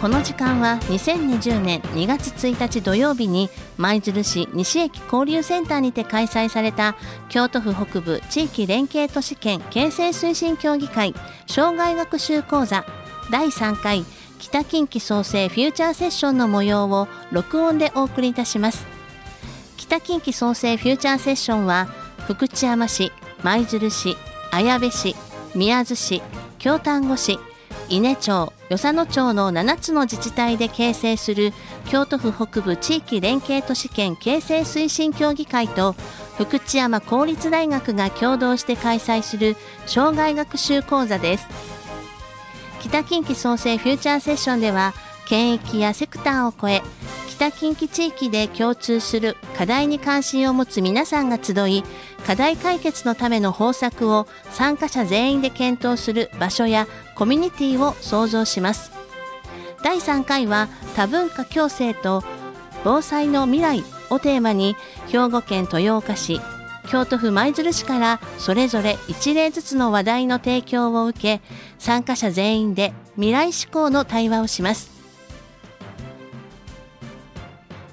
この時間は2020年2月1日土曜日に舞鶴市西駅交流センターにて開催された京都府北部地域連携都市圏形成推進協議会障害学習講座第3回北近畿創生フューチャーセッションの模様を録音でお送りいたします北近畿創生フューチャーセッションは福知山市舞鶴市綾部市宮津市京丹後市伊根町与謝野町の7つの自治体で形成する京都府北部地域連携都市圏形成推進協議会と福知山公立大学が共同して開催する障害学習講座です。北近畿創生フューチャーセッションでは県域やセクターを超え北近畿地域で共通する課題に関心を持つ皆さんが集い課題解決のための方策を参加者全員で検討する場所やコミュニティを創造します。第3回は多文化共生と防災の未来をテーマに兵庫県豊岡市京都府舞鶴市からそれぞれ一例ずつの話題の提供を受け参加者全員で未来志向の対話をします。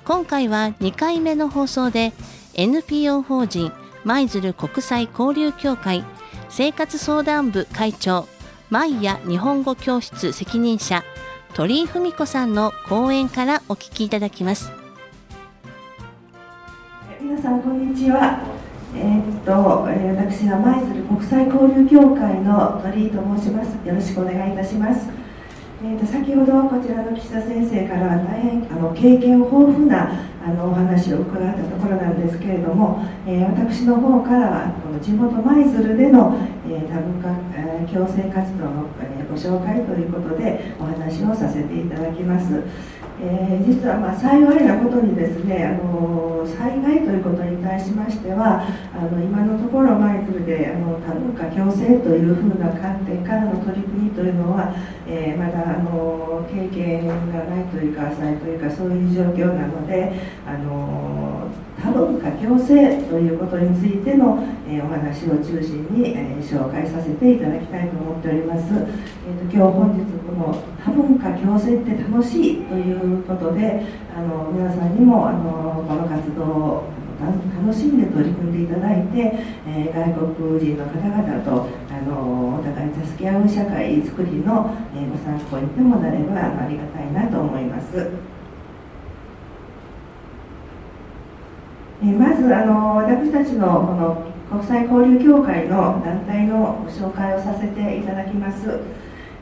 今回は2回目の放送で NPO 法人舞鶴国際交流協会生活相談部会長舞屋日本語教室責任者鳥居文子さんの講演からお聞きいただきます。皆さんこんにちは。えー、っと私は舞鶴国際交流協会の鳥居と申します。よろしくお願いいたします。えーと、先ほどこちらの岸田先生から大変あの経験豊富なあのお話を伺ったところなんですけれども、えー、私の方からはこの地元舞鶴での、えー、多文化、えー、共生活動の、え、ご紹介ということでお話をさせていただきます。えー、実はま幸いなことにですね、あの災害ということに対しましてはあの今のところ舞鶴であの多文化共生というふうな観点からの取り組みというのは、えー、まだあの経験がないというか浅いというかそういう状況なのであの多文化共生ということについての、えー、お話を中心に、えー、紹介させていただきたいと思っております、えーと、今日本日この多文化共生って楽しいということであの皆さんにもあのこの活動を楽しんで取り組んでいただいて、えー、外国人の方々とあのお互い助け合う社会づくりの、え、ご参考にでもなればありがたいなと思います。えまずあの私たちのこの国際交流協会の団体のご紹介をさせていただきます、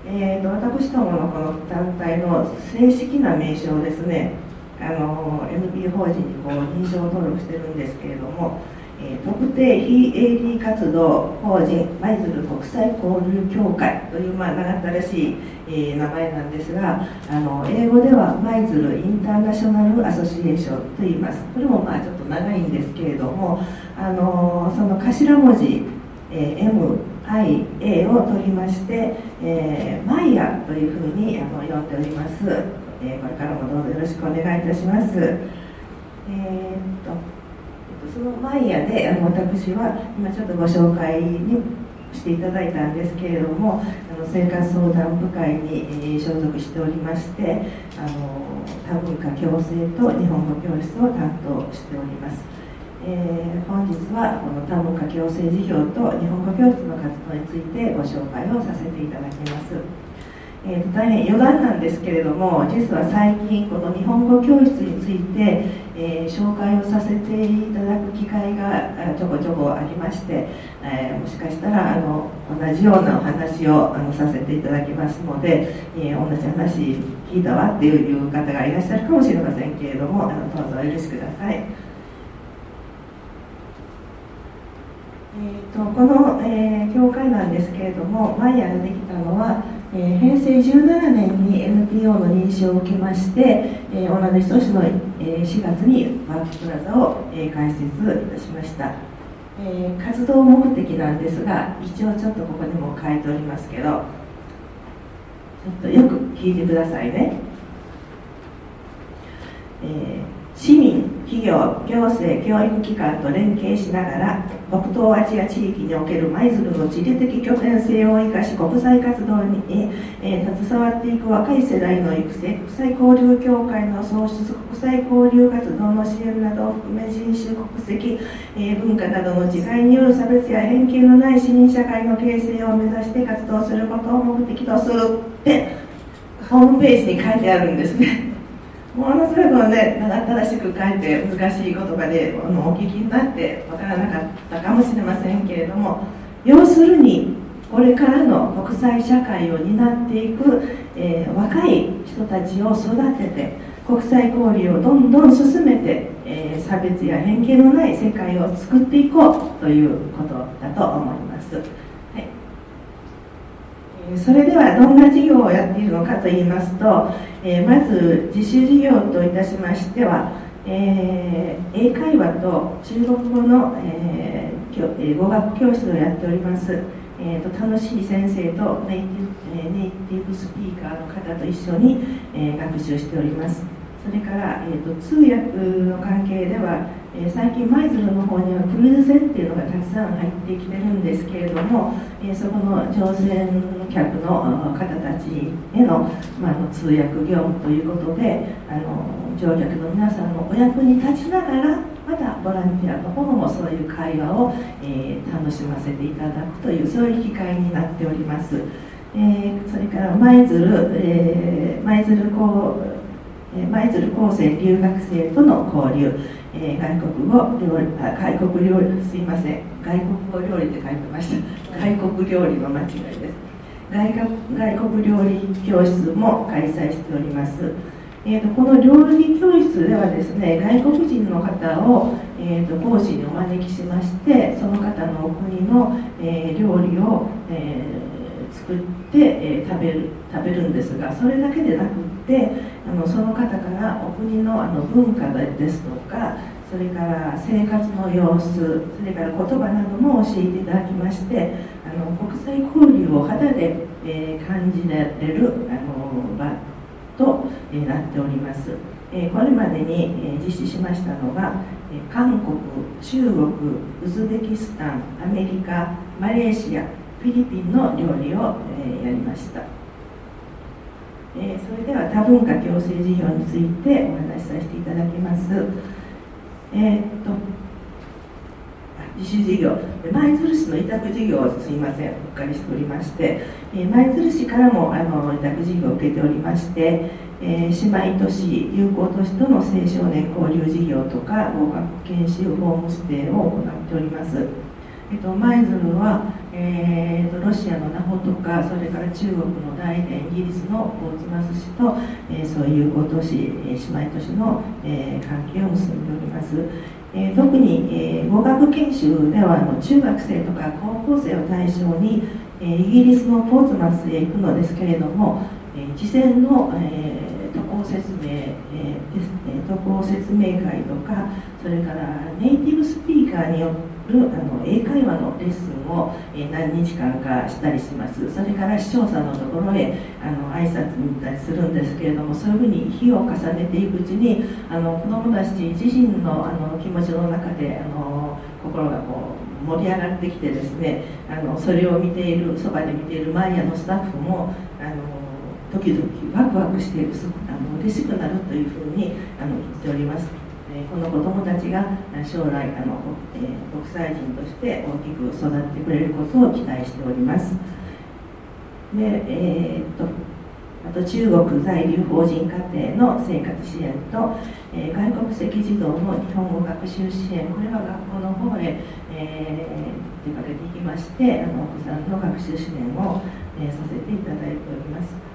えーと、私どものこの団体の正式な名称ですね。あの NPO 法人にこう認証登録してるんですけれども特定非営利活動法人舞鶴国際交流協会という、まあ、長ったらしい、えー、名前なんですがあの英語では舞鶴インターナショナルアソシエーションと言います。これもまあちょっと長いんですけれどもあのその頭文字、えー、MIA を取りまして、えー、マイヤというふうにあの呼んでおります、えー、これからもどうぞよろしくお願いいたします。えー、っとそのマイヤであの私は今ちょっとご紹介にしていただいたんですけれどもあの生活相談部会に、えー、所属しておりましてあの多文化共生と日本語教室を担当しております、えー、本日はこの多文化共生事業と日本語教室の活動についてご紹介をさせていただきます。えー、大変余談なんですけれども実は最近この日本語教室について、えー、紹介をさせていただく機会がちょこちょこありまして、えー、もしかしたらあの同じようなお話をあのさせていただきますので、え同じ話聞いたわっていう方がいらっしゃるかもしれませんけれどもあのどうぞお許しください。えーと、この、えー、教会なんですけれどもマイヤーができたのはえー、平成17年に NPO の認証を受けまして、えー、同じ年の、えー、4月にワークプラザを、えー、開設いたしました、えー、活動目的なんですが一応ちょっとここにも書いておりますけどちょっとよく聞いてくださいね、えー、市民企業行政教育機関と連携しながら北東アジア地域における舞鶴の地理的拠点性を生かし国際活動に、えー、携わっていく若い世代の育成国際交流協会の創出国際交流活動の支援などを含め人種国籍、えー、文化などの違いによる差別や偏見のない市民社会の形成を目指して活動することを目的とするってホームページに書いてあるんですね。ものすごくね正しく書いて難しい言葉であのお聞きになってわからなかったかもしれませんけれども要するにこれからの国際社会を担っていく、えー、若い人たちを育てて国際交流をどんどん進めて、えー、差別や偏見のない世界を作っていこうということだと思います。それではどんな事業をやっているのかといいますと、えー、まず自主事業といたしましては、えー、英会話と中国語の、えー、語学教室をやっております、えーと、楽しい先生とネイティブ,、えネイティブスピーカーの方と一緒に、え学習しております。それから、えーと通訳の関係ではえー、最近舞鶴の方にはクルーズ船っていうのがたくさん入ってきてるんですけれども、えー、そこの乗船客の方たちへの,、まあ、の通訳業務ということであの乗客の皆さんのお役に立ちながらまたボランティアの方もそういう会話を、えー、楽しませていただくというそういう機会になっております。えー、それから舞鶴、えー、舞鶴高舞鶴高専留学生との交流えー、外国語料理あ外国料理すいません。外国語料理って書いてました。外国料理の間違いです。外外国料理教室も開催しております、えーと、この料理教室ではですね外国人の方を、えーと、講師にお招きしましてその方のお国の、えー、料理を、えー、作って、えー、食べる食べるんですがそれだけでなくってあのその方からお国のあの文化ですとかそれから生活の様子それから言葉なども教えていただきましてあの国際交流を肌で、えー、感じられるあの場と、えー、なっております、えー、これまでに、え実施しましたのが、え韓国中国ウズベキスタンアメリカマレーシアフィリピンの料理を、えやりました。えそれでは多文化共生事業についてお話しさせていただきます。えー、っと自主事業舞鶴市の委託事業をすいませんお借りしておりまして、え舞鶴市からもあの委託事業を受けておりまして、えー、姉妹都市友好都市との青少年交流事業とか合格研修ホームステイを行っております。えっと、舞鶴は、えーと、ロシアのナホとかそれから中国の大連イギリスのポーツマス市と、えー、そういうご都市、え、姉妹都市の、えー、関係を結んでおります、えー、特に、えー、語学研修ではあの中学生とか高校生を対象に、えー、イギリスのポーツマスへ行くのですけれども、えー、事前の、えー、渡航説明、えーですね、渡航説明会とかそれからネイティブスピーカーによってあの英会話のレッスンを、え何日間かしたりしますそれから視聴者のところへあの挨拶に行ったりするんですけれどもそういうふうに日を重ねていくうちにあの子どもたち自身のあの気持ちの中であの心がこう盛り上がってきてですねあのそれを見ているそばで見ているマイヤのスタッフもあの時々ワクワクしているあの嬉しくなるというふうにあの言っております。この子どもたちが将来あの、え国際人として大きく育ってくれることを期待しております。で、えー、っとあと中国在留邦人家庭の生活支援と、えー、外国籍児童の日本語学習支援。これは学校の方へ、えー、出かけていきましてあのお子さんの学習支援を、えー、させていただいております。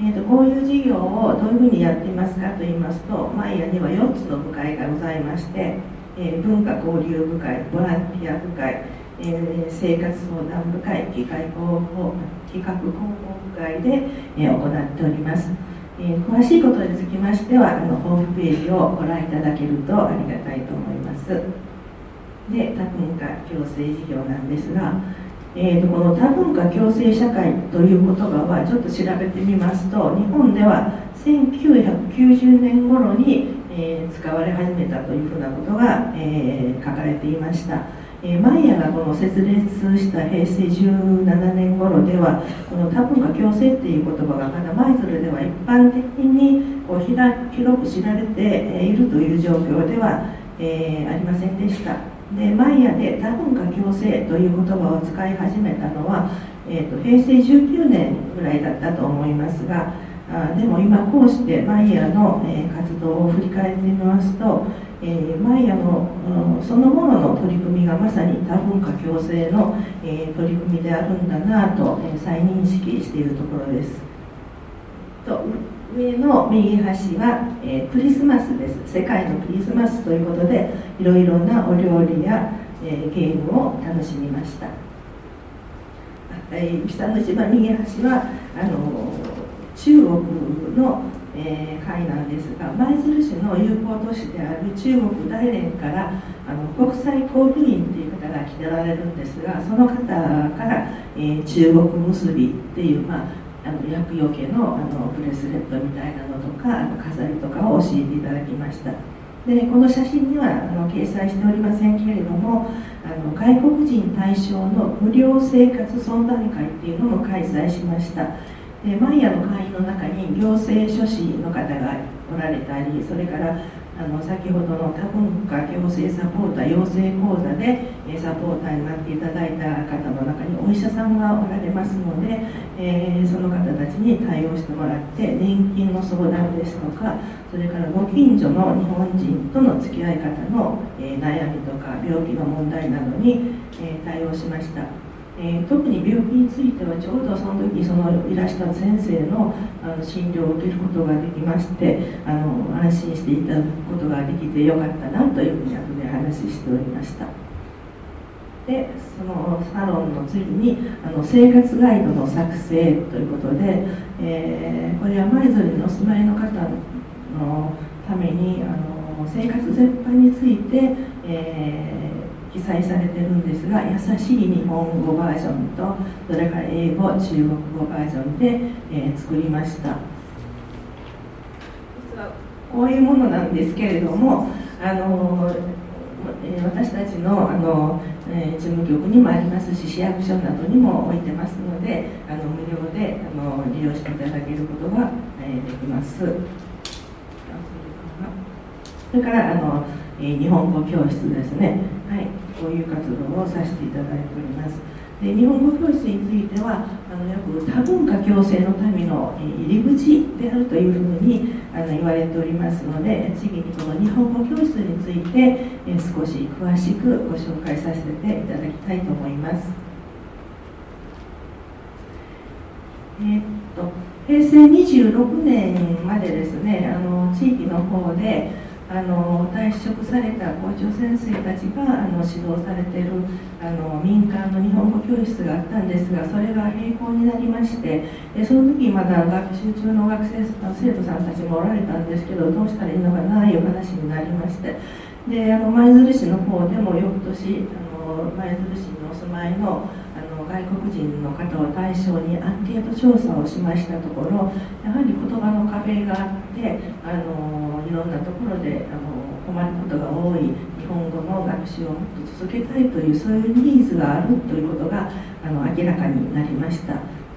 えーと、こういう事業をどういうふうにやっていますかと言いますとマイヤには4つの部会がございまして、えー、文化交流部会ボランティア部会、えー、生活相談部会企画広報企画広報部会で、えー、行っております、えー、詳しいことにつきましてはあのホームページをご覧いただけるとありがたいと思います。で多文化共生事業なんですがえーと、この多文化共生社会という言葉はちょっと調べてみますと日本では1990年頃に、えー、使われ始めたというふうなことが、えー、書かれていました。えー、マイヤがこの設立した平成17年頃ではこの多文化共生っていう言葉がまだ舞鶴では一般的にこう広く知られているという状況では、えー、ありませんでしたでマイヤで多文化共生という言葉を使い始めたのは、えーと、平成19年ぐらいだったと思いますがあでも今こうしてマイヤの、えー、活動を振り返ってみますとえー、マイヤのそのものの取り組みがまさに多文化共生の、えー、取り組みであるんだなと、え、再認識しているところです。と上の右端は、えー、クリスマスです。世界のクリスマスということでいろいろなお料理や、えー、ゲームを楽しみました。えー、下の一番右端はあの中国のえー、会なんですが舞鶴市の友好都市である中国大連からあの国際交流員という方が来てられるんですがその方から、えー、中国結びっていう、まあ、あの厄除けのあのブレスレットみたいなのとかあの飾りとかを教えていただきました。でこの写真にはあの掲載しておりませんけれどもあの外国人対象の無料生活相談会っていうのも開催しました。でマイヤの会員の中に行政書士の方がおられたりそれからあの先ほどの多文化行政サポーター養成講座でサポーターになっていただいた方の中にお医者さんがおられますので、えー、その方たちに対応してもらって年金の相談ですとかそれからご近所の日本人との付き合い方の、えー、悩みとか病気の問題などに、えー、対応しました。えー、特に病気についてはちょうどその時そのいらした先生のあの診療を受けることができましてあの安心していただくことができてよかったなというふうに後で話しておりました。でそのサロンの次にあの生活ガイドの作成ということで、えー、これは舞鶴にお住まいの方のためにあの生活全般について、えー記載されてるんですが優しい日本語バージョンとそれから英語中国語バージョンで、えー、作りました。実はこういうものなんですけれどもあの、えー、私たちのあの、えー、事務局にもありますし市役所などにも置いてますのであの無料であの利用していただけることが、えできます。それからあの、え日本語教室ですね。はい。こういう活動をさせていただいております。で日本語教室についてはあのよく多文化共生のための入り口であるというふうにあの言われておりますので次にこの日本語教室についてえ少し詳しくご紹介させていただきたいと思います。えー、っと平成26年までですねあの地域の方であの退職された校長先生たちがあの指導されているあの民間の日本語教室があったんですがそれが閉校になりましてでその時まだ学習中の学生生徒さんたちもおられたんですけどどうしたらいいのかないう話になりまして。であの舞鶴市の方でも翌年あの舞鶴市にお住まいのあの外国人の方を対象にアンケート調査をしましたところやはり言葉の壁があってあのいろんなところであの困ることが多い日本語の学習をもっと続けたいというそういうニーズがあるということがあの明らかになりました。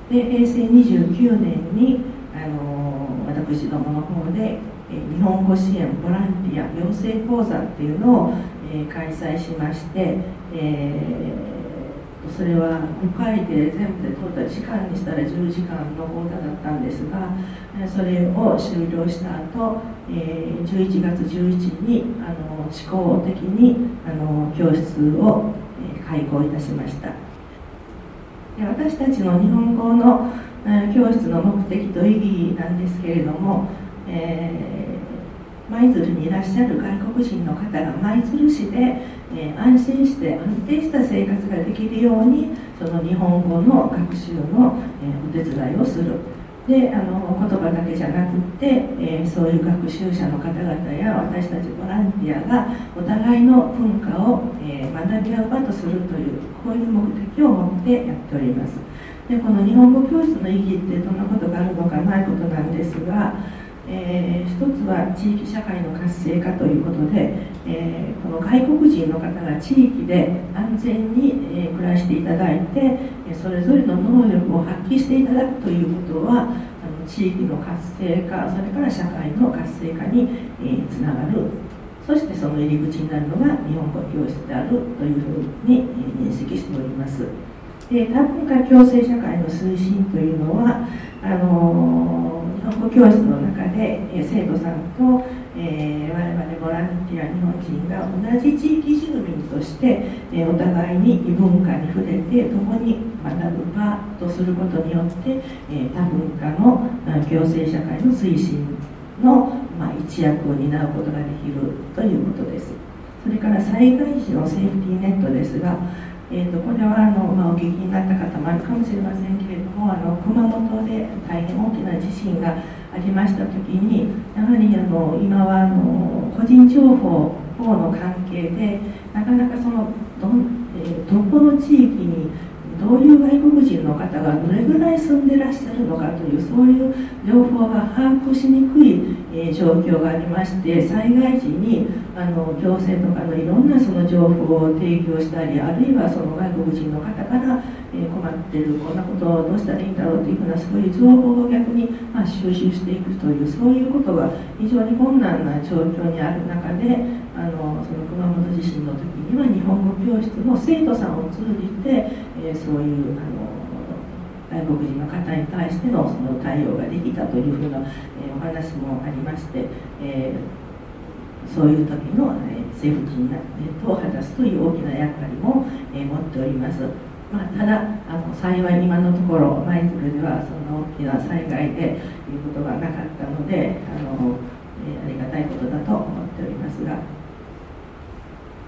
で平成29年にあの私どもの方で日本語支援ボランティア養成講座っていうのを、えー、開催しまして、えーそれは5回で全部でトータル時間にしたら10時間の講座だったんですがそれを終了した後、えー、11月11日にあの思考的にあの教室を、開講いたしました。で私たちの日本語の、え教室の目的と意義なんですけれども、えー、舞鶴にいらっしゃる外国人の方が舞鶴市でえ、安心して安定した生活ができるようにその日本語の学習の、え、お手伝いをする。であの言葉だけじゃなくて、え、そういう学習者の方々や私たちボランティアがお互いの文化を、え学び合う場とするというこういう目的を持ってやっております。でこの日本語教室の意義ってどんなことがあるのかないことなんですがえー、一つは地域社会の活性化ということで、えー、この外国人の方が地域で安全に、えー、暮らしていただいてそれぞれの能力を発揮していただくということはあの地域の活性化それから社会の活性化に、えつながるそしてその入り口になるのが日本語教室であるというふうに、え認識しております。で多文化共生社会の推進というのはあの日本語教室の中で、生徒さんと、えー、我々ボランティア日本人が同じ地域住民として、えお互いに異文化に触れて共に学ぶ場とすることによって、え多文化の共生社会の推進の、まあ、一役を担うことができるということです。それから災害時のセーフティーネットですがえーと、これはあの、まあ、お聞きになった方もあるかもしれませんけれどもあの熊本で大変大きな地震がありました時にやはりあの今はあの個人情報等の関係でなかなかそのど,、えー、どこの地域にどういう外国人の方がどれぐらい住んでらっしゃるのかというそういう情報が把握しにくい、えー、状況がありまして災害時にあの行政とかのいろんなその情報を提供したりあるいはその外国人の方から、えー、困ってるこんなことをどうしたらいいんだろうというふうなそういう情報を逆に、まあ、収集していくというそういうことが非常に困難な状況にある中での熊本地震の時には日本語教室の生徒さんを通じて、えー、そういうあの外国人の方に対してのその対応ができたというふうな、えー、お話もありまして、えー、そういう時の、えー、セーフティーネットを果たすという大きな役割も、えー、持っております。まあ、ただあの幸い今のところ舞鶴ではその大きな災害でいうことがなかったのであの、えー、ありがたいことだと思っておりますが。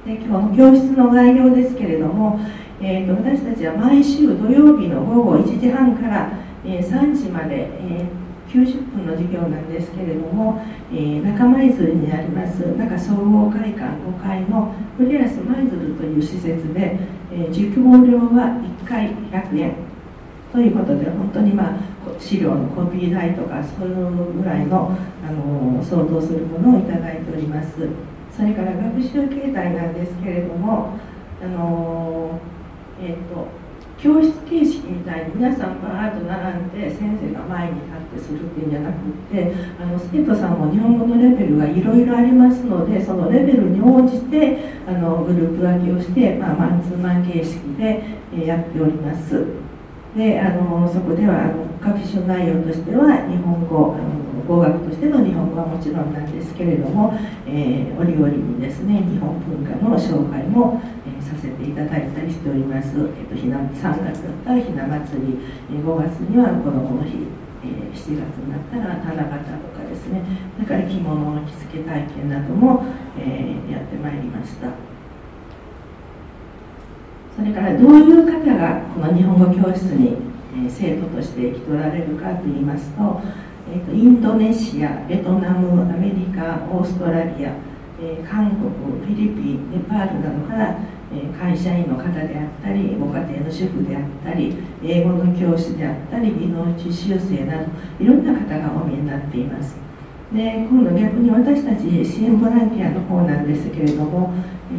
で今日の教室の概要ですけれども、えーと、私たちは毎週土曜日の午後1時半から、え、3時まで、えー、90分の授業なんですけれども、えー、中舞鶴にあります中総合会館5階のクリアス舞鶴という施設で、えー、授業料は1回100円ということで本当にまあ資料のコピー代とかそういうぐらいの、あの相当するものをいただいております。それから学習形態なんですけれどもあのえっ、ー、と教室形式みたいに皆さんバーッと並んで先生が前に立ってするっていうんじゃなくってあの生徒さんも日本語のレベルがいろいろありますのでそのレベルに応じてあのグループ分けをして、まあ、マンツーマン形式で、えやっております。であのそこではあの学習内容としては日本語語学としての日本語はもちろんなんですけれども、えー、折々にですね日本文化の紹介も、えー、させていただいたりしております、えーと、ひな3月だったらひな祭り、えー、5月には子どもの日、えー、7月になったら七夕とかですねそれから着物の着付け体験なども、えー、やってまいりました。それからどういう方がこの日本語教室に、え生徒として生きとられるかといいますとえーと、インドネシアベトナムアメリカオーストラリア、えー、韓国フィリピンネパールなどから、えー、会社員の方であったりご家庭の主婦であったり英語の教師であったり技能実習生などいろんな方がお見えになっています。で今度逆に私たち支援ボランティアの方なんですけれども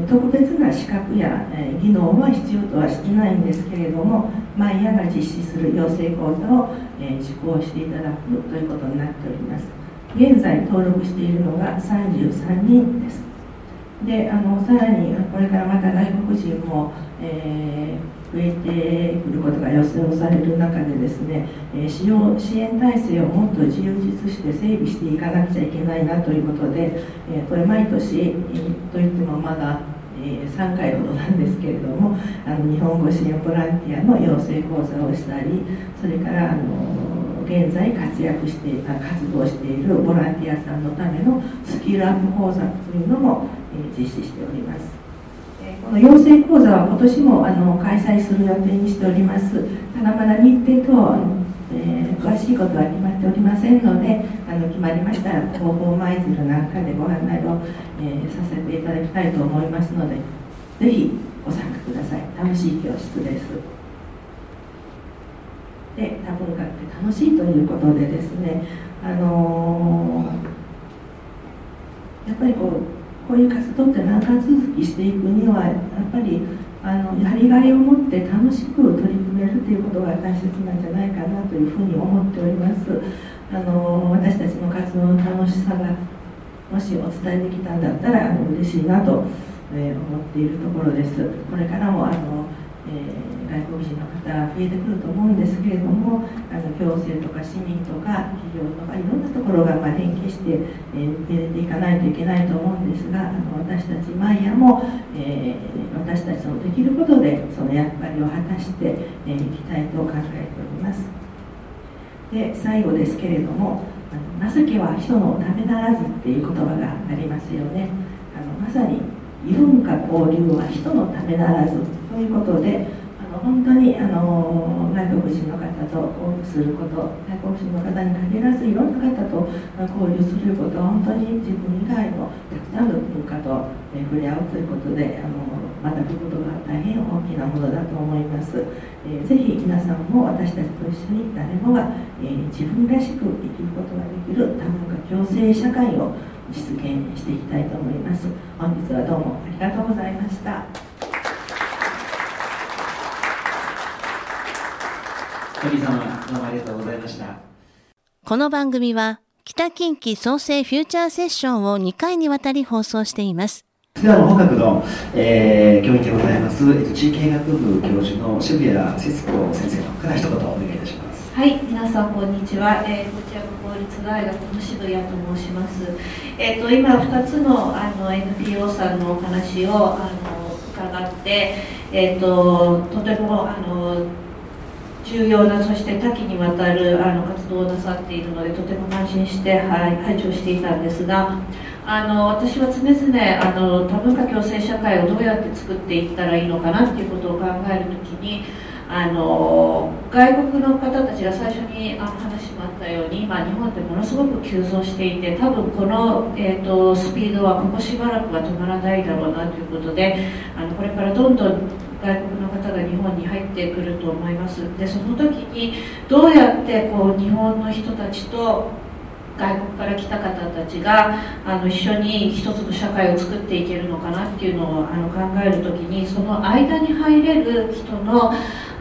特別な資格や技能は必要とはしてないんですけれども毎夜が実施する養成講座を受講していただくということになっております。現在登録しているのが33人です。であのさらにこれからまた外国人も、えー、増えてくることが予想される中でですね、え、使用支援体制をもっと充実して整備していかなくちゃいけないなということで、え、これ毎年、といってもまだえ3回ほどなんですけれどもあの日本語支援ボランティアの養成講座をしたりそれからあの現在活躍して活動しているボランティアさんのためのスキルアップ講座というのも、え実施しております。この養成講座は今年もあの開催する予定にしております。ただまだ日程等、えー、詳しいことは決まっておりませんので、あの決まりましたら広報舞鶴なんかでご案内を、えー、させていただきたいと思いますので、ぜひご参加ください。楽しい教室です。で多文化って楽しいということでですねあのやっぱりこうこういう活動って長続きしていくにはやっぱりあのやりがいを持って楽しく取り組めるということが大切なんじゃないかなというふうに思っております。あの私たちの活動の楽しさがもしお伝えできたんだったらあの嬉しいなと、えー、思っているところです。これからもあの、えー、外国人の方増えてくると思うんですけれどもあの行政とか市民とか企業とかいろんなところがまあ連携して、えー、受け入れていかないといけないと思うんですがあの私たちマイヤも、えー、私たちのできることでその役割を果たしてい、えー、きたいと考えております。で最後ですけれども情けは人のためならずっていう言葉がありますよね。あのまさに異文化交流は人のためならず。ということであの本当にあの外国人の方と多くすること外国人の方に限らずいろんな方と交流することは本当に自分以外のたくさんの文化と触れ合うということであの学ぶことが大変大きなものだと思います、えー、ぜひ皆さんも私たちと一緒に誰もが、えー、自分らしく生きることができる多文化共生社会を実現していきたいと思います。本日はどうもありがとうございました。鳥様どうもありがとうございました。この番組は北近畿創生フューチャーセッションを2回にわたり放送しています。では本学の、えー、教員でございます、えっと、地域医学部教授の渋谷節子先生のから一言お願いいたします。はい皆さんこんにちは、えー、こちら公立大学の渋谷と申します、えーと、今2つのあの NPO さんのお話をあの伺って、えーと、とてもあの重要なそして多岐にわたるあの活動をなさっているのでとても安心して、はい、拝聴していたんですがあの私は常々あの多文化共生社会をどうやって作っていったらいいのかなっていうことを考えるときにあの外国の方たちが最初にあの話もあったように今日本ってものすごく急増していて多分この、えーと、スピードはここしばらくは止まらないだろうなということであのこれからどんどん外国の方が日本に入ってくると思いますでその時にどうやってこう日本の人たちと外国から来た方たちがあの一緒に一つの社会を作っていけるのかなっていうのをあの考える時にその間に入れる人の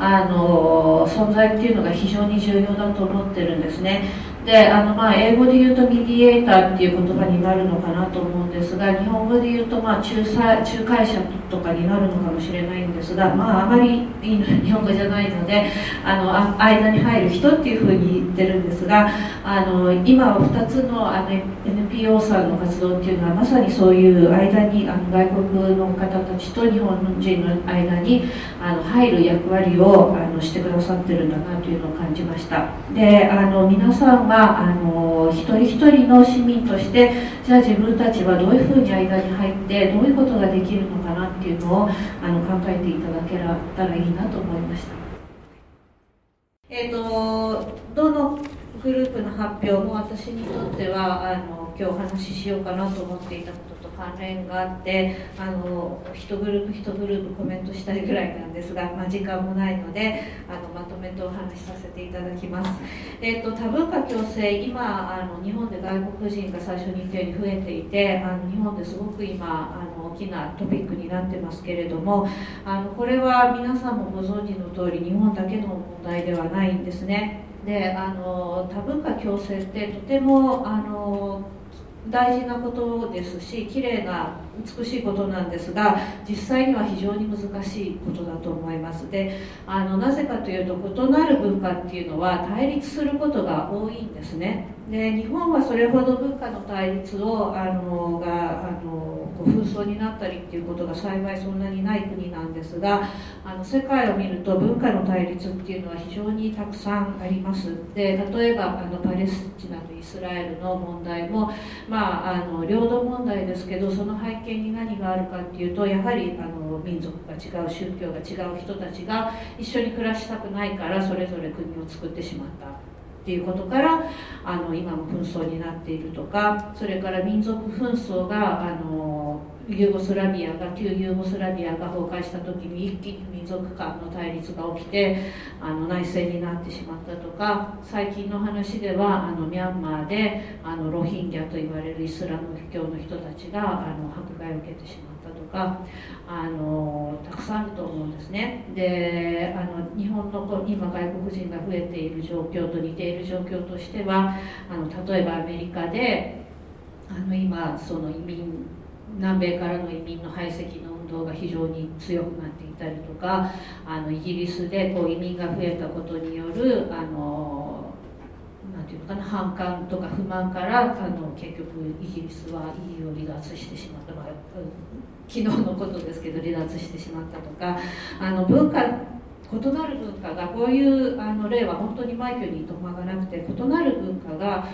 あの存在っていうのが非常に重要だと思ってるんですね。であのまあ英語で言うとミディエーターっていう言葉になるのかなと思うんですが日本語で言うとまあ仲裁仲介者とかになるのかもしれないんですが、まあ、あまり日本語じゃないのであのあ間に入る人っていうふうに言ってるんですがあの今は2つのあの NPO さんの活動っていうのはまさにそういう間にあの外国の方たちと日本人の間にあの入る役割をあのしてくださってるんだなというのを感じました。であの皆さんまあの一人一人の市民としてじゃあ自分たちはどういうふうに間に入ってどういうことができるのかなっていうのをあの考えていただけたらいいなと思いました。えーと、どのグループの発表も私にとってはあの今日お話ししようかなと思っていた関連があってあの1グループ1グループコメントしたいぐらいなんですが、まあ、時間もないのであのまとめてお話しさせていただきます、えーと、多文化共生今あの日本で外国人が最初に言ったように増えていてあの日本ですごく今あの大きなトピックになってますけれどもあのこれは皆さんもご存知の通り日本だけの問題ではないんですね。であの多文化共生ってとてもあの大事なことですし綺麗な美しいことなんですが実際には非常に難しいことだと思います。であのなぜかというと異なる文化っていうのは対立することが多いんですね。で日本はそれほど文化の対立をあのがあの紛争になったりっていうことが幸いそんなにない国なんですがあの世界を見ると文化の対立っていうのは非常にたくさんあります。で例えばあのパレスチナとイスラエルの問題も、まあ、あの領土問題ですけどその背景に何があるかっていうとやはりあの民族が違う宗教が違う人たちが一緒に暮らしたくないからそれぞれ国を作ってしまったっていうことからあの今も紛争になっているとかそれから民族紛争があのユーゴスラビアが旧ユーゴスラビアが崩壊した時に一気に民族間の対立が起きてあの内戦になってしまったとか最近の話ではあのミャンマーであのロヒンギャと言われるイスラム教の人たちがあの迫害を受けてしまったとかあのたくさんあると思うんですね。であの日本の今外国人が増えている状況と似ている状況としてはあの例えばアメリカであの今その移民南米からの移民の排斥の運動が非常に強くなっていたりとかあのイギリスでこう移民が増えたことによるあのなんていうのかな反感とか不満からあの結局イギリスは EU を離脱してしまった、まあ、昨日のことですけど離脱してしまったとかあの文化異なる文化がこういうあの例は本当に枚挙にとまがなくて異なる文化が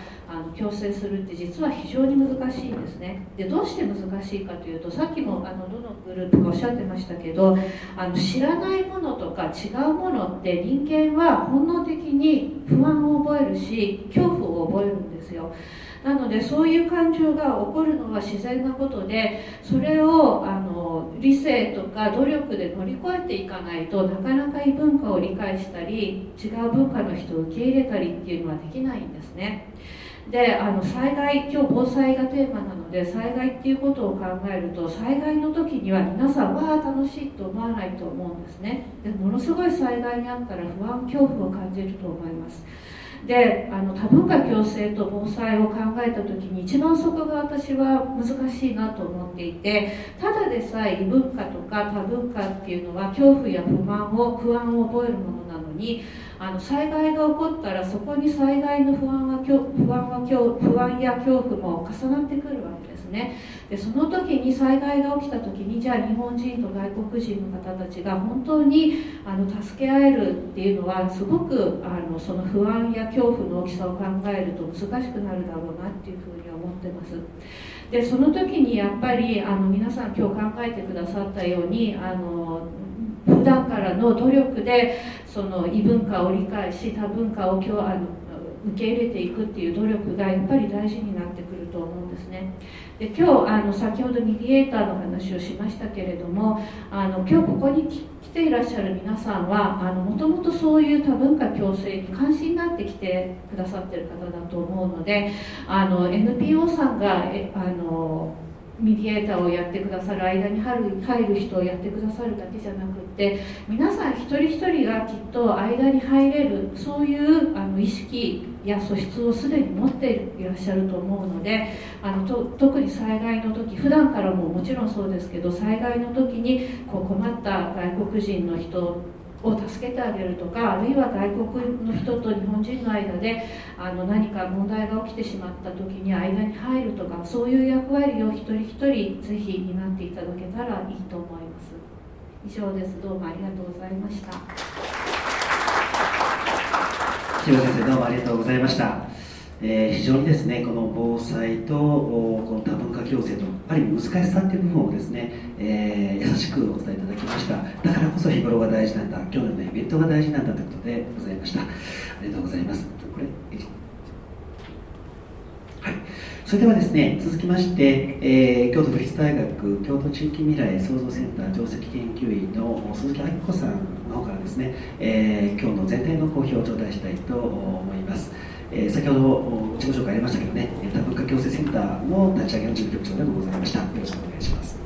あの共生するって実は非常に難しいんですね。でどうして難しいかというとさっきもあのどのグループかおっしゃってましたけどあの知らないものとか違うものって人間は本能的に不安を覚えるし恐怖を覚えるんですよ。なのでそういう感情が起こるのは自然なことでそれをあの理性とか努力で乗り越えていかないとなかなか異文化を理解したり違う文化の人を受け入れたりっていうのはできないんですね。であの災害今日防災がテーマなので災害っていうことを考えると災害の時には皆さんわあ楽しいと思わないと思うんですね。でものすごい災害にあったら不安恐怖を感じると思います。であの多文化共生と防災を考えた時に一番そこが私は難しいなと思っていてただでさえ異文化とか多文化っていうのは恐怖や不満を不安を覚えるものにあの災害が起こったらそこに災害の不安は不安は不安や恐怖も重なってくるわけですね。でその時に災害が起きた時にじゃあ日本人と外国人の方たちが本当にあの助け合えるっていうのはすごくあのその不安や恐怖の大きさを考えると難しくなるだろうなっていうふうに思ってます。でその時にやっぱりあの皆さん今日考えてくださったようにあの普段からの努力でその異文化を理解し多文化を今日あの受け入れていくっていう努力がやっぱり大事になってくると思うんですね。で今日あの先ほどミディエーターの話をしましたけれどもあの今日ここに来ていらっしゃる皆さんはもともとそういう多文化共生に関心になってきてくださってる方だと思うのであの NPO さんがえあのミディエーターをやってくださる間に入る人をやってくださるだけじゃなくって皆さん一人一人がきっと間に入れるそういうあの意識や素質をすでに持っていらっしゃると思うのであのと特に災害の時普段からももちろんそうですけど災害の時にこう困った外国人の人を助けてあげるとかあるいは外国の人と日本人の間であの何か問題が起きてしまった時に間に入るとかそういう役割を一人一人ぜひ担っていただけたらいいと思います。以上です。どうもありがとうございました。千先生どうもありがとうございました。えー、非常にですねこの防災とこの多文化共生とある意味難しさっていう部分をですね、えー、優しくお伝えいただきました。だからこそ日頃が大事なんだ。今日のようなイベントが大事なんだということでございました。ありがとうございます。これはい。それではですね続きまして、えー、京都府立大学京都地域未来創造センター上席研究員の鈴木明子さんの方からですね、えー、今日の全体の公表を頂戴したいと思います。えー、先ほど自己紹介ありましたけどね多文化共生センターの立ち上げの事務局長でもございました。よろしくお願いします。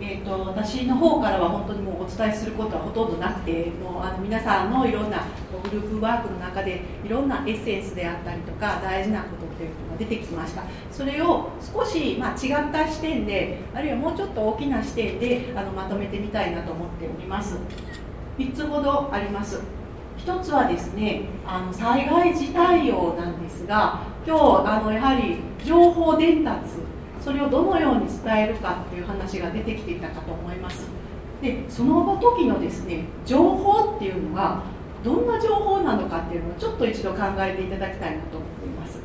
えーと、私の方からは本当にもうお伝えすることはほとんどなくてもうあの皆さんのいろんなグループワークの中でいろんなエッセンスであったりとか大事なことっていうのが出てきました。それを少し、まあ、違った視点であるいはもうちょっと大きな視点であのまとめてみたいなと思っております。3つほどあります。一つはですねあの災害時対応なんですが今日あのやはり情報伝達それをどのように伝えるかっていう話が出てきていたかと思います。でその時のですね情報っていうのがどんな情報なのかっていうのをちょっと一度考えていただきたいなと思っています。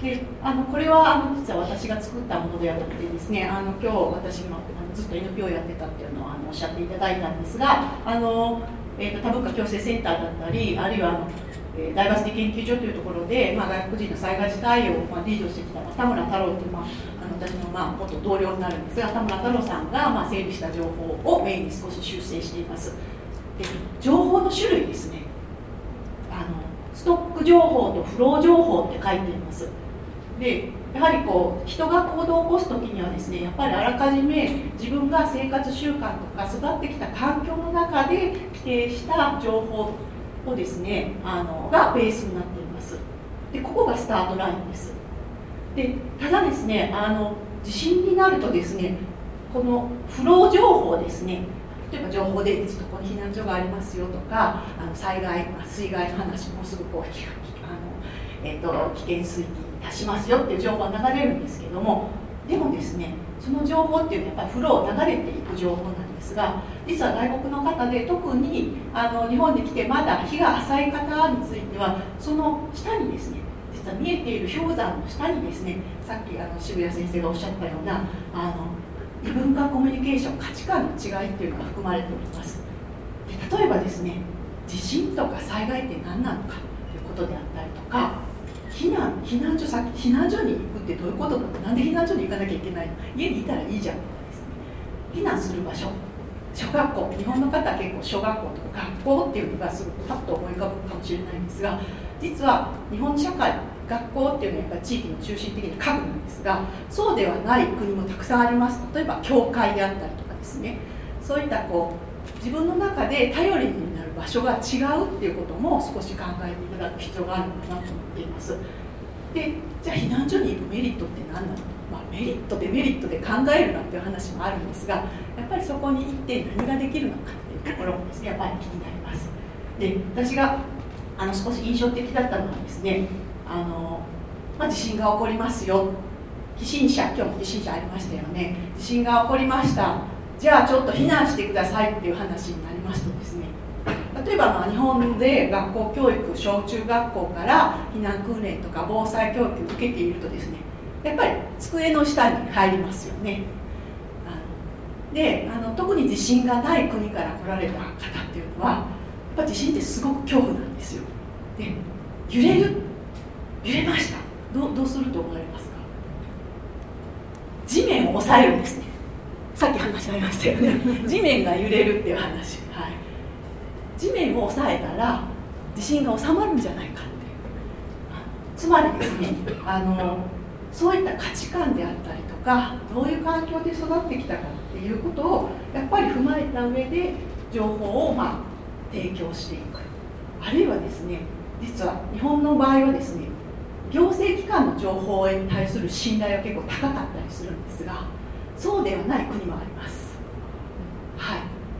であのこれはあの実は私が作ったものではなくてですねあの今日私もあのずっと NPO やってたっていうのをあのおっしゃっていただいたんですがあのえーと、多文化共生センターだったりあるいはあの、えー、ダイバーシティ研究所というところで、まあ、外国人の災害時対応を、まあ、リードしてきた田村太郎という、まあ、あの私のまあ元同僚になるんですが田村太郎さんがまあ整理した情報をメインに少し修正しています。で情報の種類ですね。あのストック情報とフロー情報って書いています。でやはりこう人が行動を起こす時にはですねやっぱりあらかじめ自分が生活習慣とか育ってきた環境の中で規定した情報をですねあのがベースになっています。でここがスタートラインです。でただですねあの地震になるとですねこのフロー情報ですね例えば情報でここに避難所がありますよとかあの災害、まあ、水害の話もすぐこうあの、えーと、危険水域に達しますよっていう情報が流れるんですけどもでもですねその情報っていうのはやっぱりフロー流れていく情報なんですが実は外国の方で特にあの日本に来てまだ日が浅い方についてはその下にですね実は見えている氷山の下にですねさっきあの渋谷先生がおっしゃったようなあの異文化コミュニケーション価値観の違いっていうのが含まれております。で例えばですね地震とか災害って何なのかということであったりとか避難避難所先避難所に行くってどういうことなのなんで避難所に行かなきゃいけないの？家にいたらいいじゃん。とかですね避難する場所。小学校。日本の方は結構小学校とか学校っていうのがすごくパッと思い浮かぶかもしれないんですが実は日本社会学校っていうのはやっぱり地域の中心的な家具なんですがそうではない国もたくさんあります。例えば教会であったりとかですね。そういったこう自分の中で頼りに場所が違うっていうことも少し考えていただく必要があるのかなと思っています。でじゃあ避難所に行くメリットって何なの？まあ、メリットデメリットで考えるなっていう話もあるんですがやっぱりそこに行って何ができるのかっていうところもですねやっぱり気になります。で私があの少し印象的だったのはですねあの、まあ、地震が起こりますよ。地震者今日も地震者ありましたよね。地震が起こりました。じゃあちょっと避難してくださいっていう話になりますと例えばまあ日本で学校教育小中学校から避難訓練とか防災教育を受けているとですねやっぱり机の下に入りますよね。であの特に地震がない国から来られた方っていうのはやっぱ地震ってすごく恐怖なんですよ。で揺れる揺れました。どうどうすると思われますか？地面を押さえるんですね。さっき話し合いましたよね。地面が揺れるっていう話、地面を押さえたら地震が収まるんじゃないかって。つまりですねあのそういった価値観であったりとかどういう環境で育ってきたかっていうことをやっぱり踏まえた上で情報をまあ提供していく。あるいはですね実は日本の場合はですね行政機関の情報に対する信頼は結構高かったりするんですがそうではない国もあります。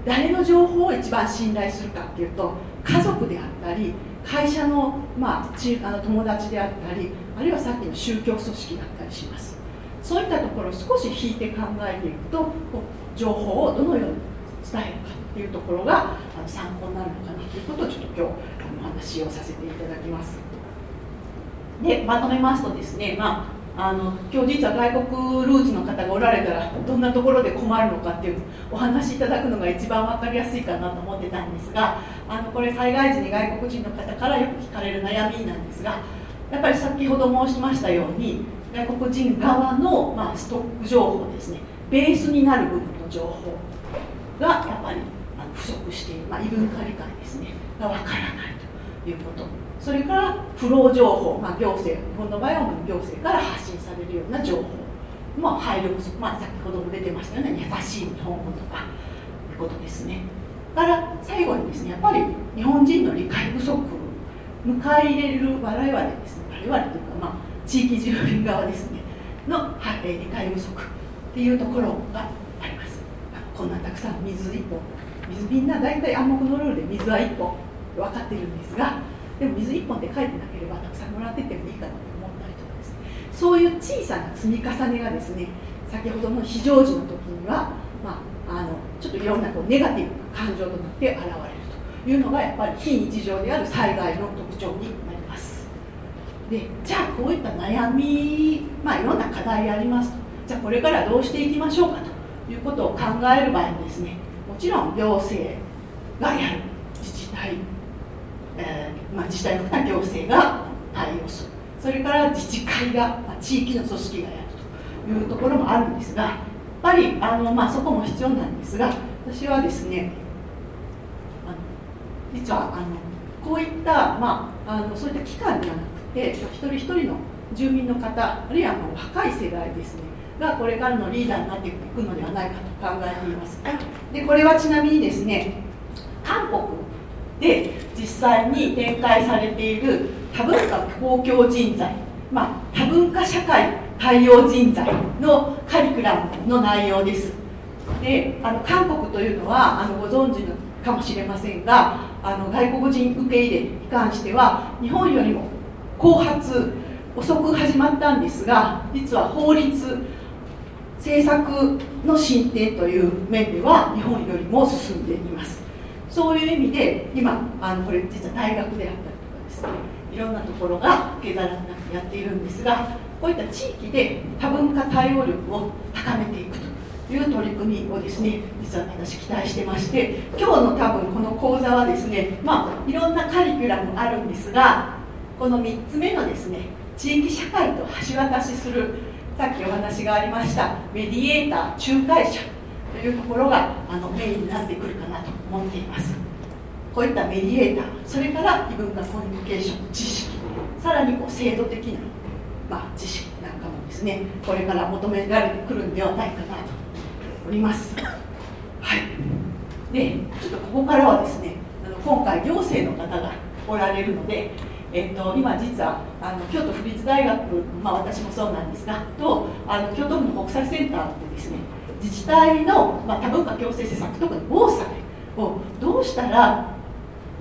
誰の情報を一番信頼するかっていうと家族であったり会社の,、まあ、ちあの友達であったりあるいはさっきの宗教組織だったりします。そういったところを少し引いて考えていくと情報をどのように伝えるかっていうところが参考になるのかなということをちょっと今日お話をさせていただきます。でまとめますとですね、まあ、の今日実は外国ルーツの方がおられたらどんなところで困るのかっていうお話しいただくのが一番分かりやすいかなと思ってたんですがあのこれ災害時に外国人の方からよく聞かれる悩みなんですがやっぱり先ほど申しましたように外国人側の、まあ、ストック情報ですね。ベースになる部分の情報がやっぱり不足している、まあ、異文化理解ですね。がわからないということ。それからフロー情報、まあ、行政日本の場合は行政から発信されるような情報まあ、配慮不足、まあ、先ほども出てましたよね優しい日本語とかいうことですね。から最後にですねやっぱり日本人の理解不足迎え入れる我々ですね我々というか、まあ、地域住民側ですねの、理解不足っていうところがあります。こんなたくさん水1本水みんな大体暗黙のルールで水は1本分かってるんですがでも水1本って書いてなければたくさんもらってってもいいかなと思ったりとかですね。そういう小さな積み重ねがですね先ほどの非常時の時には、まあ、あのちょっといろんなこうネガティブな感情となって現れるというのがやっぱり非日常である災害の特徴になります。でじゃあこういった悩み、まあ、いろんな課題ありますと。じゃあこれからどうしていきましょうかということを考える場合にですねもちろん行政がやる自治体、えー、まあ、自治体の行政が対応する。それから自治会が、まあ、地域の組織がやるというところもあるんですがやっぱりあの、まあ、そこも必要なんですが私はですね実はあのこういった、まあ、あのそういった機関ではなくて一人一人の住民の方あるいはもう若い世代ですねがこれからのリーダーになっていくのではないかと考えています。でこれはちなみにですね韓国で実際に展開されている多文化公共人材、まあ、多文化社会対応人材のカリキュラムの内容です。であの韓国というのはあのご存知のかもしれませんがあの外国人受け入れに関しては日本よりも後発遅く始まったんですが実は法律政策の進展という面では日本よりも進んでいます。そういう意味で今あのこれ実は大学であったりとかですねいろんなところが受け皿になってやっているんですがこういった地域で多文化対応力を高めていくという取り組みをですね実は私期待してまして今日の多分この講座はですねまあいろんなカリキュラムあるんですがこの3つ目のですね地域社会と橋渡しするさっきお話がありましたメディエーター仲介者というところがあのメインになってくるかなと思っています。こういったメディエーターそれから異文化コミュニケーション知識さらにこう制度的な、まあ、知識なんかもですねこれから求められてくるんではないかなと思っております。はい。でちょっとここからはですねあの今回行政の方がおられるのでえっと、今実はあの京都府立大学、まあ、私もそうなんですがとあの京都府の国際センターってですね自治体の、まあ、多文化共生施策特に防災をどうしたら、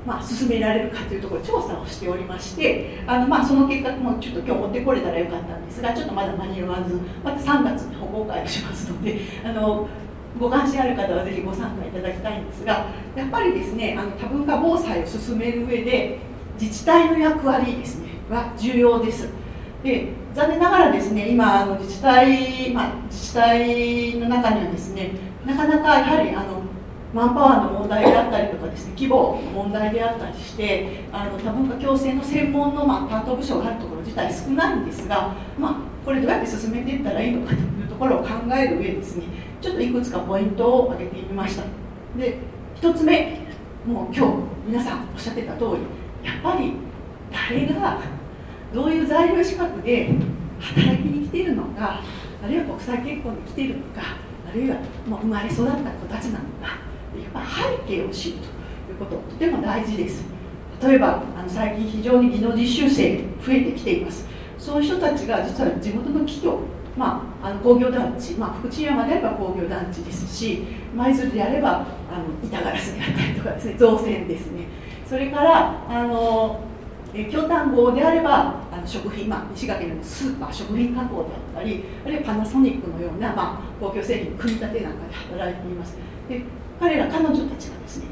まあ、進められるかというところ調査をしておりましてあの、まあ、その結果もちょっと今日持ってこれたらよかったんですがちょっとまだ間に合わずまた3月に報告会をしますので あのご関心ある方はぜひご参加いただきたいんですがやっぱりですねあの多文化防災を進める上で自治体の役割ですねは重要です。で残念ながらですね今あの自治体、まあ、自治体の中にはですねなかなかやはりあのマンパワーの問題であったりとかですね規模の問題であったりしてあの多文化共生の専門の、まあ、担当部署があるところ自体少ないんですが、まあ、これどうやって進めていったらいいのかというところを考える上ですねちょっといくつかポイントを挙げてみました。で1つ目もう今日皆さんおっしゃってた通りやっぱり誰がどういう在留資格で働きに来ているのかあるいは国際結婚に来ているのかあるいはもう生まれ育った子たちなのかやっぱ背景を知るということとても大事です。例えばあの最近非常に技能実習生増えてきています。そういう人たちが実は地元の企業まあ、あの工業団地、まあ、福知山であれば工業団地ですし舞鶴であればあの板ガラスであったりとかですね造船ですね。それからあの京丹後であればあの食品、まあ、石垣のスーパー食品加工であったりあるいはパナソニックのような、まあ、公共製品組み立てなんかで働いています。で彼ら彼女たちがですね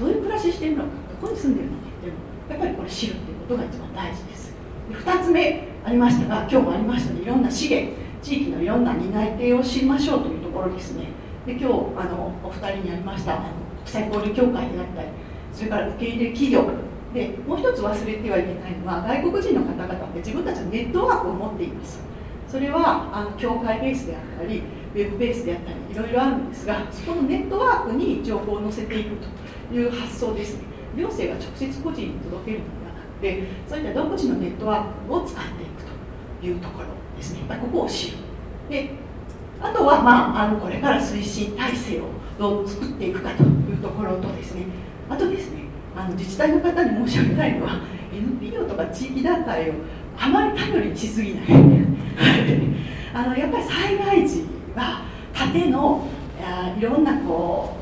どういう暮らししているのかどこに住んでいるのかっていうのをやっぱりこれ知るっていうことが一番大事です。で2つ目ありましたが今日もありましたねいろんな資源地域のいろんな担い手を知りましょうというところですね。で今日あのお二人にありました国際交流協会であったりそれから受け入れ企業でもう一つ忘れてはいけないのは外国人の方々って自分たちのネットワークを持っています。それはあの教会ベースであったりウェブベースであったりいろいろあるんですがそこのネットワークに情報を載せていくという発想ですね。行政が直接個人に届けるのではなくてそういった独自のネットワークを使っていくというところですね。やっぱりここを知る。であとは、まあ、あのこれから推進体制をどう作っていくかというところとですね。あとですねあの自治体の方に申し上げたいのは NPO とか地域団体をあまり頼りにしすぎない。あのやっぱり災害時は縦のいろんなこ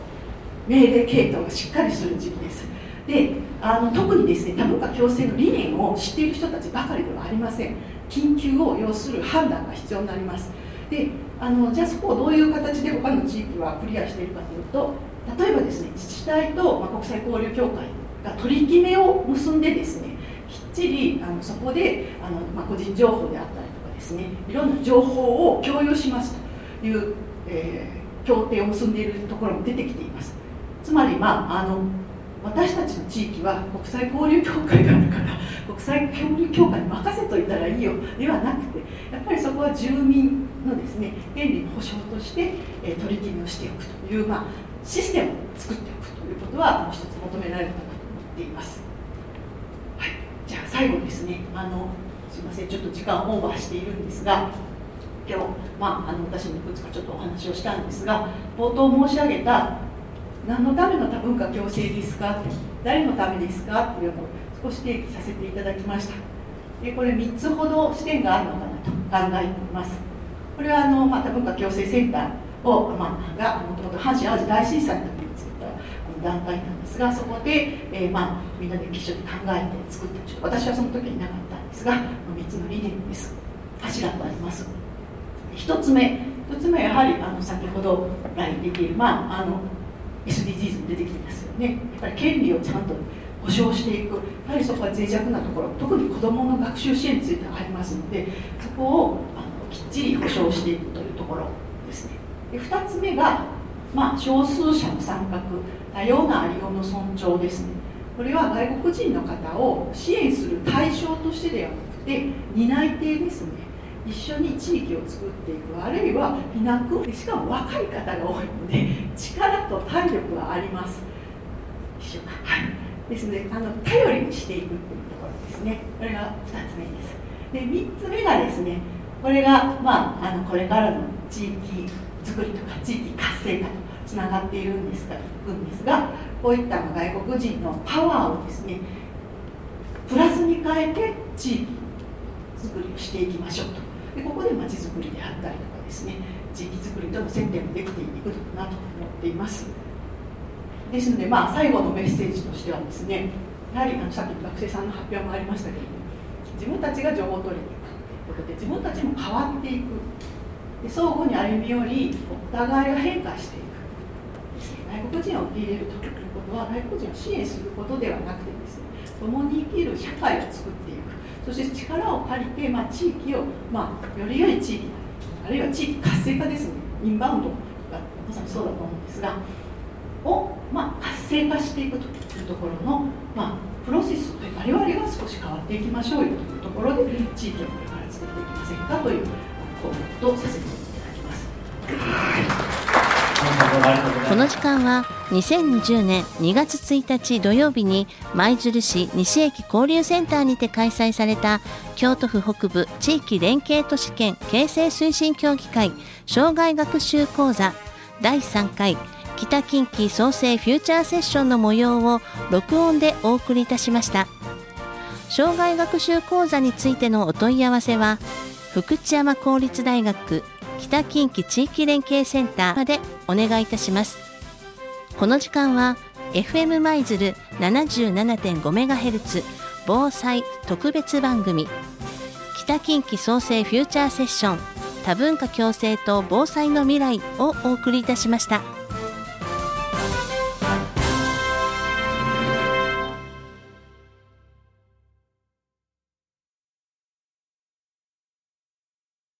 う命令系統がしっかりする時期です。であの特にですね多文化共生の理念を知っている人たちばかりではありません。緊急を要する判断が必要になります。であのじゃあそこをどういう形で他の地域はクリアしているかというと例えばですね自治体と、ま、国際交流協会が取り決めを結んでですねきっちりあのそこであの、まあ、個人情報であったりとかですねいろんな情報を共有しますという、えー、協定を結んでいるところも出てきています。つまり、まあ、あの私たちの地域は国際交流協会があるから 国際交流協会に任せといたらいいよではなくてやっぱりそこは住民のですね権利の保障として、え取り決めをしておくという、まあ、システムを作っておくということはもう一つ求められるかなと思っています。はい、じゃあ最後ですね。あのすいません。ちょっと時間オーバーしているんですが今日、まあ、あの私もいくつかちょっとお話をしたんですが冒頭申し上げた何のための多文化共生ですか？誰のためですか？っていうのを少し定義させていただきました。でこれ3つほど視点があるのかなと考えています。これはあの、まあ、多文化共生センターを、まあ、がもともと阪神・淡路大震災の時に作った団体なんですがそこで、えー、まあ、みんなで一緒に考えて作ったちょっと私はその時にいなかったんですが3つの理念です。柱とあります1つ目1つ目はやはりあの先ほど来できる、まあ、あの SDGs も出てきてますよね。やっぱり権利をちゃんと保障していく。やはりそこは脆弱なところ特に子どもの学習支援についてはありますのでそこをあのきっちり保障していくというところ。で2つ目が、まあ、少数者の参画多様なありようの尊重ですね。これは外国人の方を支援する対象としてではなくて担い手ですね。一緒に地域を作っていく。あるいは避難訓練しかも若い方が多いので力と体力はあります。一緒か。はい。ですのであの頼りにしていくっていうところですね。これが2つ目です。で3つ目がですねこれが、まあ、あのこれからの地域づくりとか地域活性化とつながっているんですがんですがこういった外国人のパワーをですねプラスに変えて地域づくりをしていきましょうと。でここでまちづくりであったりとかですね地域づくりとの接点もできていくのかなと思っています。ですので、まあ、最後のメッセージとしてはですねやはりあのさっき学生さんの発表もありましたけれども自分たちが情報を取りに行くということで自分たちも変わっていく相互に歩み寄りお互いが変化していく。外国人を受け入れるということは外国人を支援することではなくてですね共に生きる社会を作っていく。そして力を借りて、まあ、地域を、まあ、より良い地域あるいは地域活性化ですね。インバウンドがまさにそうだと思うんですがを、まあ、活性化していくというところの、まあ、プロセス我々が少し変わっていきましょうよというところで地域をこれから作っていきませんかというコメントをさせていただきます。この時間は2020年2月1日土曜日に舞鶴市西駅交流センターにて開催された京都府北部地域連携都市圏形成推進協議会障害学習講座第3回北近畿創生フューチャーセッションの模様を録音でお送りいたしました障害学習講座についてのお問い合わせは福知山公立大学北近畿地域連携センターまでお願いいたしますこの時間は FM 舞鶴 77.5MHz 防災特別番組北近畿創生フューチャーセッション多文化共生と防災の未来をお送りいたしました。